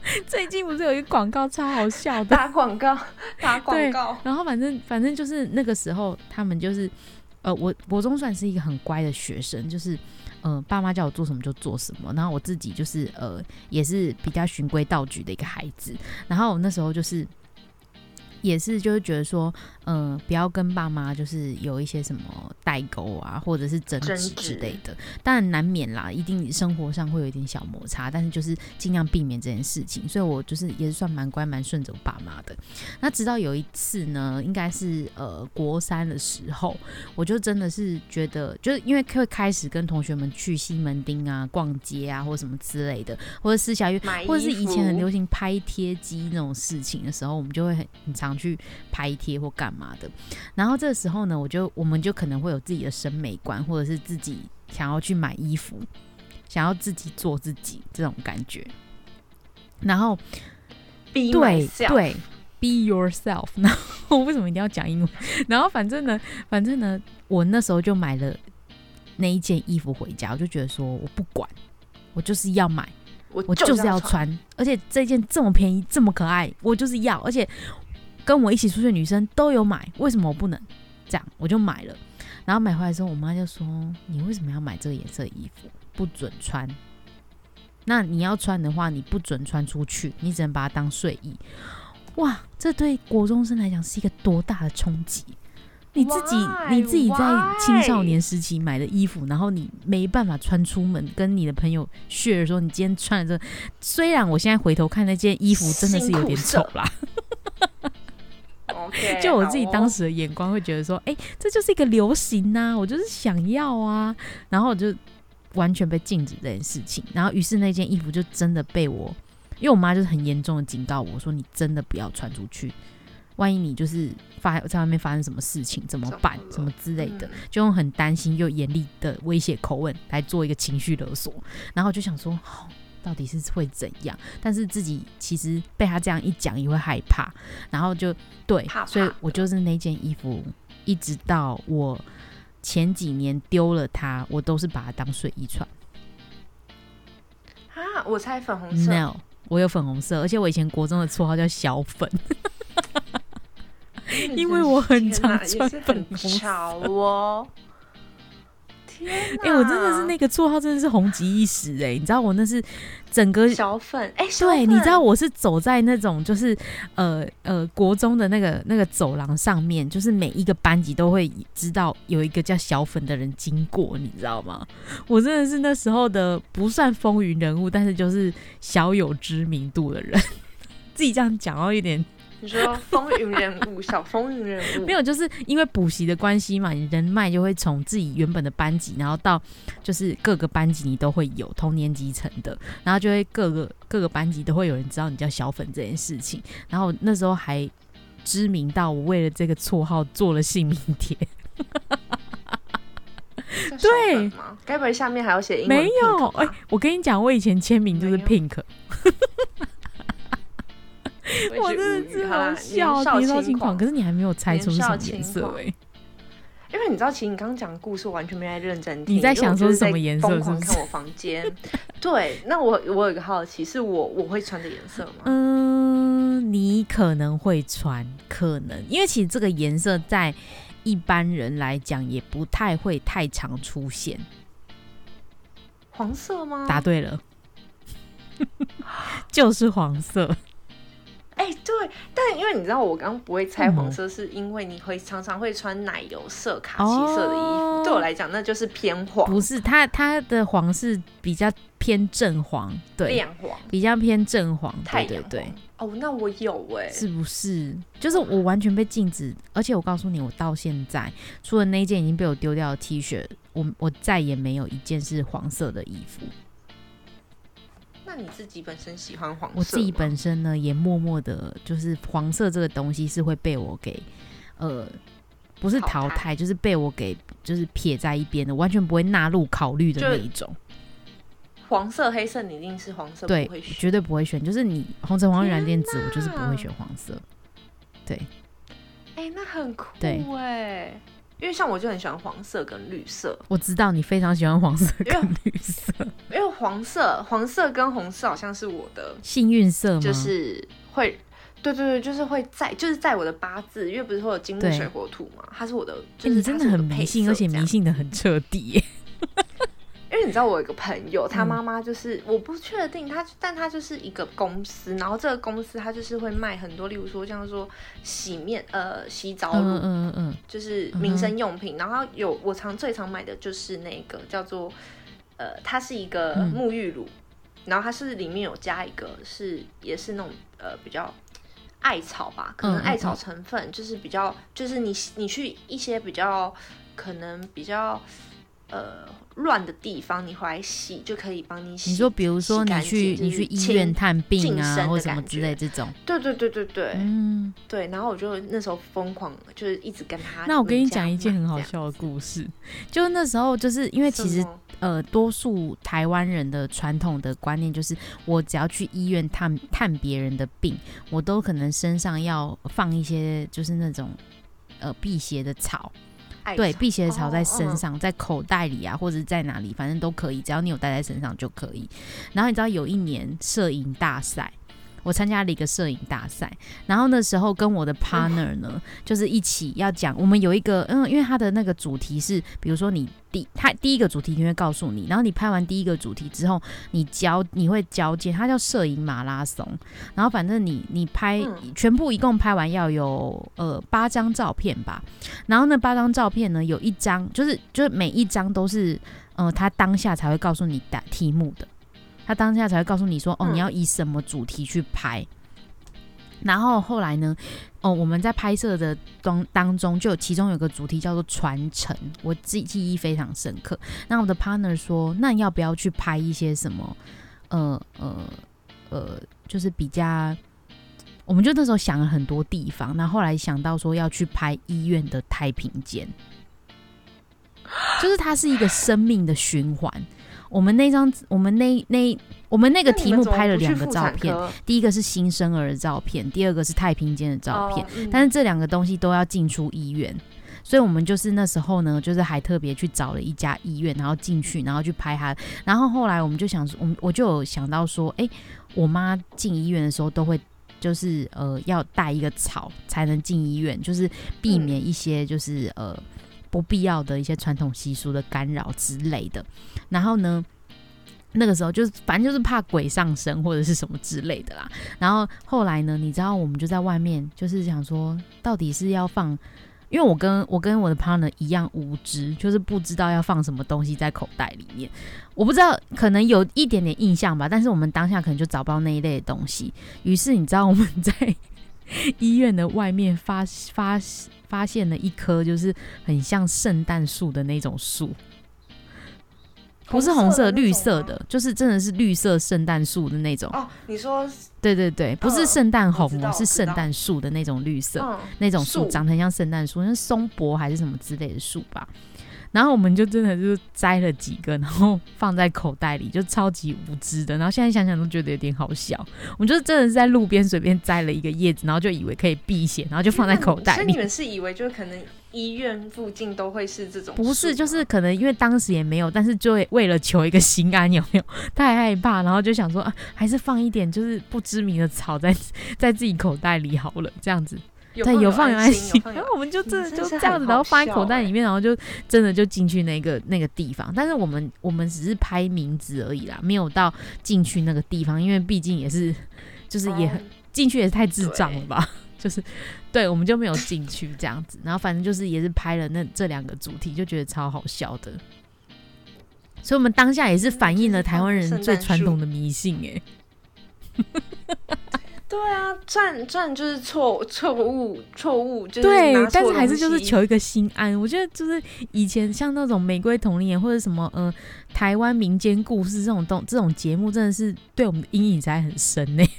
Speaker 2: [LAUGHS] 最近不是有一个广告超好笑的，
Speaker 1: 打广告，[LAUGHS] 打广告。
Speaker 2: 然后反正反正就是那个时候，他们就是，呃，我国中算是一个很乖的学生，就是，呃，爸妈叫我做什么就做什么。然后我自己就是，呃，也是比较循规蹈矩的一个孩子。然后我那时候就是。也是，就是觉得说，嗯，不要跟爸妈就是有一些什么代沟啊，或者是争执之类的。当然难免啦，一定生活上会有一点小摩擦，但是就是尽量避免这件事情。所以我就是也是算蛮乖蛮顺着我爸妈的。那直到有一次呢，应该是呃国三的时候，我就真的是觉得，就是因为会开始跟同学们去西门町啊逛街啊，或什么之类的，或者私下约，或者是以前很流行拍贴机那种事情的时候，我们就会很很常。想去拍贴或干嘛的，然后这个时候呢，我就我们就可能会有自己的审美观，或者是自己想要去买衣服，想要自己做自己这种感觉。然后，对对，be yourself。[LAUGHS] 然后为什么一定要讲英文？[LAUGHS] 然后反正呢，反正呢，我那时候就买了那一件衣服回家，我就觉得说我不管，我就是要买，我就是要穿，而且这件这么便宜，这么可爱，我就是要，而且。跟我一起出去的女生都有买，为什么我不能？这样我就买了。然后买回来之后，我妈就说：“你为什么要买这个颜色衣服？不准穿。那你要穿的话，你不准穿出去，你只能把它当睡衣。”哇，这对国中生来讲是一个多大的冲击！你自己你自己在青少年时期买的衣服，然后你没办法穿出门，跟你的朋友 share 说你今天穿的这，虽然我现在回头看那件衣服真的是有点丑啦。[LAUGHS] [LAUGHS] 就我自己当时的眼光会觉得说，哎，这就是一个流行呐，我就是想要啊，然后我就完全被禁止这件事情，然后于是那件衣服就真的被我，因为我妈就是很严重的警告我说，你真的不要穿出去，万一你就是发在外面发生什么事情怎么办，什么之类的，就用很担心又严厉的威胁口吻来做一个情绪勒索，然后我就想说，好。到底是会怎样？但是自己其实被他这样一讲也会害怕，然后就对，所以我就是那件衣服，一直到我前几年丢了它，我都是把它当睡衣穿。
Speaker 1: 啊，我猜粉红色。
Speaker 2: No，我有粉红色，而且我以前国中的绰号叫小粉，[LAUGHS] 因为我很常穿粉红
Speaker 1: 色哦。
Speaker 2: 哎，我真的是那个绰号真的是红极一时哎，你知道我那是整个
Speaker 1: 小粉哎，
Speaker 2: 对，你知道我是走在那种就是呃呃国中的那个那个走廊上面，就是每一个班级都会知道有一个叫小粉的人经过，你知道吗？我真的是那时候的不算风云人物，但是就是小有知名度的人，[LAUGHS] 自己这样讲哦，有点。
Speaker 1: 你说风云人物，[LAUGHS] 小风云人物
Speaker 2: 没有，就是因为补习的关系嘛，你人脉就会从自己原本的班级，然后到就是各个班级你都会有同年级层的，然后就会各个各个班级都会有人知道你叫小粉这件事情。然后那时候还知名到我为了这个绰号做了姓名贴。[LAUGHS]
Speaker 1: 对吗？该不会下面还要写英
Speaker 2: 文？没有，哎，我跟你讲，我以前签名就是 Pink。[LAUGHS] 我真的是好笑，年少轻狂。可是你还没有猜出什么颜色哎，
Speaker 1: 因为你知道，其实你刚刚讲的故事完全没在认真听。
Speaker 2: 你在想说是什么颜色？
Speaker 1: 疯狂看我房间。对，那我我有一个好奇，是我我会穿的颜色吗？
Speaker 2: 嗯，你可能会穿，可能，因为其实这个颜色在一般人来讲也不太会太常出现。
Speaker 1: 黄色吗？
Speaker 2: 答对了，[LAUGHS] 就是黄色。
Speaker 1: 哎，对，但因为你知道我刚刚不会猜黄色，是因为你会常常会穿奶油色、卡其色的衣服，对我来讲那就是偏黄。
Speaker 2: 不是，它它的黄是比较偏正黄，对，
Speaker 1: 亮黄，
Speaker 2: 比较偏正黄，对对对。
Speaker 1: 哦，那我有哎，
Speaker 2: 是不是？就是我完全被禁止，而且我告诉你，我到现在除了那件已经被我丢掉的 T 恤，我我再也没有一件是黄色的衣服。
Speaker 1: 那你自己本身喜欢黄色？
Speaker 2: 我自己本身呢，也默默的，就是黄色这个东西是会被我给，呃，不是淘汰，就是被我给，就是撇在一边的，完全不会纳入考虑的那一种。
Speaker 1: 黄色、黑色，你一定是黄色，
Speaker 2: 对，绝对不会选。就是你红橙黄绿蓝靛紫，我就是不会选黄色。对，
Speaker 1: 哎，那很酷哎。因为像我就很喜欢黄色跟绿色，
Speaker 2: 我知道你非常喜欢黄色跟绿色，
Speaker 1: 因为黄色、黄色跟红色好像是我的
Speaker 2: 幸运色吗？
Speaker 1: 就是会，对对对，就是会在，就是在我的八字，因为不是说有金木水火土嘛，它是我的，就是
Speaker 2: 真的很迷信，而且迷信的很彻底。
Speaker 1: 因为你知道我有一个朋友，他妈妈就是我不确定他，但他就是一个公司，然后这个公司他就是会卖很多，例如说像说洗面呃洗澡乳，嗯嗯嗯，就是民生用品，然后有我常最常买的就是那个叫做呃，它是一个沐浴乳，然后它是里面有加一个是也是那种呃比较艾草吧，可能艾草成分就是比较就是你你去一些比较可能比较。呃，乱的地方你回来洗就可以帮你洗。
Speaker 2: 你说，比如说你去你去医院探病啊，或什么之类这种。
Speaker 1: 对对对对对，嗯，对。然后我就那时候疯狂，就是一直跟他。
Speaker 2: 那我跟你讲一件很好笑的故事，就是那时候就是因为其实呃，多数台湾人的传统的观念就是，我只要去医院探探别人的病，我都可能身上要放一些就是那种呃辟邪的草。对，辟邪草在身上，在口袋里啊，或者在哪里，反正都可以，只要你有带在身上就可以。然后你知道有一年摄影大赛。我参加了一个摄影大赛，然后那时候跟我的 partner 呢，就是一起要讲。我们有一个，嗯，因为他的那个主题是，比如说你第他第一个主题就会告诉你，然后你拍完第一个主题之后，你交你会交接，它叫摄影马拉松。然后反正你你拍全部一共拍完要有呃八张照片吧。然后那八张照片呢，有一张就是就是每一张都是呃他当下才会告诉你答题目的。他当下才会告诉你说：“哦，你要以什么主题去拍。”然后后来呢？哦，我们在拍摄的当当中，就其中有个主题叫做传承，我记记忆非常深刻。那我的 partner 说：“那要不要去拍一些什么？呃呃呃，就是比较……我们就那时候想了很多地方。那后来想到说要去拍医院的太平间，就是它是一个生命的循环。”我们那张，我们那那我们那个题目拍了两个照片，第一个是新生儿的照片，第二个是太平间的照片。但是这两个东西都要进出医院，所以我们就是那时候呢，就是还特别去找了一家医院，然后进去，然后去拍它。然后后来我们就想，我们我就有想到说，哎，我妈进医院的时候都会就是呃要带一个草才能进医院，就是避免一些就是呃。不必要的一些传统习俗的干扰之类的。然后呢，那个时候就是反正就是怕鬼上身或者是什么之类的啦。然后后来呢，你知道我们就在外面就是想说，到底是要放。因为我跟我跟我的 partner 一样无知，就是不知道要放什么东西在口袋里面。我不知道，可能有一点点印象吧，但是我们当下可能就找不到那一类的东西。于是你知道我们在 [LAUGHS] 医院的外面发发发现了一棵就是很像圣诞树的那种树。不是红色，绿色的，就是真的是绿色圣诞树的那种。
Speaker 1: 哦，你说，
Speaker 2: 对对对，不是圣诞红哦，是圣诞树的那种绿色，那种树长得很像圣诞树，像松柏还是什么之类的树吧。然后我们就真的就摘了几个，然后放在口袋里，就超级无知的。然后现在想想都觉得有点好笑。我们就是真的是在路边随便摘了一个叶子，然后就以为可以避险，然后就放在口袋里。所
Speaker 1: 以你们是以为就是可能医院附近都会是这种？
Speaker 2: 不是，就是可能因为当时也没有，但是就为了求一个心安，有没有？太害怕，然后就想说啊，还是放一点就是不知名的草在 [LAUGHS] 在自己口袋里好了，这样子。
Speaker 1: 对，有
Speaker 2: 放
Speaker 1: 有安心，
Speaker 2: 然后 [LAUGHS] 我们就真的就这样子，然后放在口袋里面，然后就真的就进去那个那个地方。但是我们我们只是拍名字而已啦，没有到进去那个地方，因为毕竟也是就是也很进去也是太智障了吧？[LAUGHS] 就是对，我们就没有进去这样子。然后反正就是也是拍了那这两个主题，就觉得超好笑的。所以我们当下也是反映了台湾人最传统的迷信，哎。
Speaker 1: 对啊，赚赚就是错错误错误，就是
Speaker 2: 对，但是还是就是求一个心安。我觉得就是以前像那种玫瑰童年或者什么呃台湾民间故事这种东这种节目，真的是对我们的阴影才很深呢。[LAUGHS]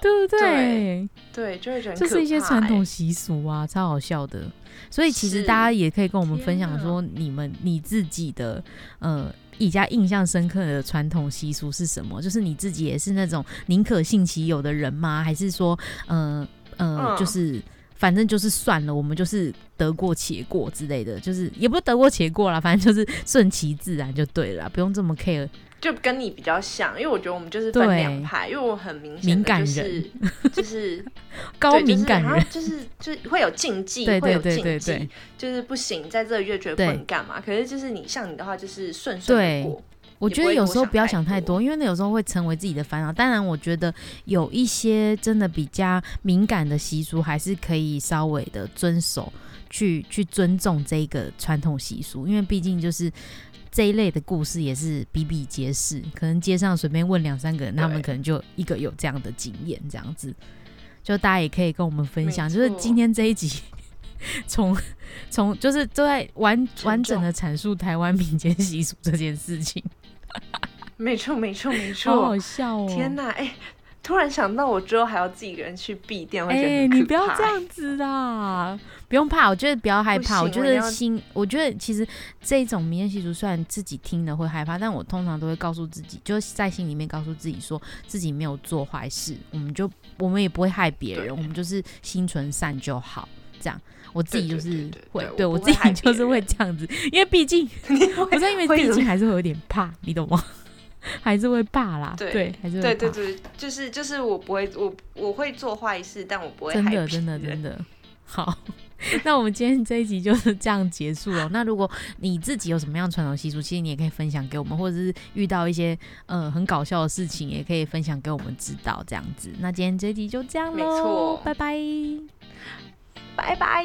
Speaker 2: 对不对？
Speaker 1: 对，就会觉得
Speaker 2: 这是一些传统习俗啊，超好笑的。所以其实大家也可以跟我们分享说，你们你自己的呃。一家印象深刻的传统习俗是什么？就是你自己也是那种宁可信其有的人吗？还是说，呃呃，就是反正就是算了，我们就是得过且过之类的，就是也不是得过且过啦，反正就是顺其自然就对了，不用这么 care。
Speaker 1: 就跟你比较像，因为我觉得我们就是分两派，因为我很明显的就是就是
Speaker 2: 高敏感人，
Speaker 1: 就是 [LAUGHS] 就是会有禁忌，会有禁忌，就是不行，在这个月觉得不能干嘛。可是就是你像你的话，就是顺顺过。
Speaker 2: 我觉得有时候不要想太多，因为那有时候会成为自己的烦恼。当然，我觉得有一些真的比较敏感的习俗，还是可以稍微的遵守，去去尊重这个传统习俗，因为毕竟就是。这一类的故事也是比比皆是，可能街上随便问两三个人，他们可能就一个有这样的经验，这样子，就大家也可以跟我们分享。就是今天这一集，从从就是都在完完整的阐述台湾民间习俗这件事情。[LAUGHS]
Speaker 1: 没错，没错，没错，
Speaker 2: 好好笑哦！
Speaker 1: 天哪，哎。突然想到，我之后还要自己一个人去闭店，
Speaker 2: 哎，你不要这样子啦，不用怕，我觉得不要害怕。我觉得心，我觉得其实这种民间习俗，虽然自己听了会害怕，但我通常都会告诉自己，就在心里面告诉自己，说自己没有做坏事，我们就我们也不会害别人，我们就是心存善就好。这样，我自己就是会，对我自己就是会这样子，因为毕竟，[LAUGHS] 我在因为毕竟还是会有点怕，你懂吗？[LAUGHS] 还是会罢啦，对，还是
Speaker 1: 对对对，就是就是我不会，我我会做坏事，但我不会
Speaker 2: 真的真的真的好。[LAUGHS] 那我们今天这一集就是 [LAUGHS] 这样结束了。那如果你自己有什么样传统习俗，其实你也可以分享给我们，或者是遇到一些呃很搞笑的事情，也可以分享给我们知道。这样子，那今天这一集就这样喽，拜拜，
Speaker 1: 拜拜。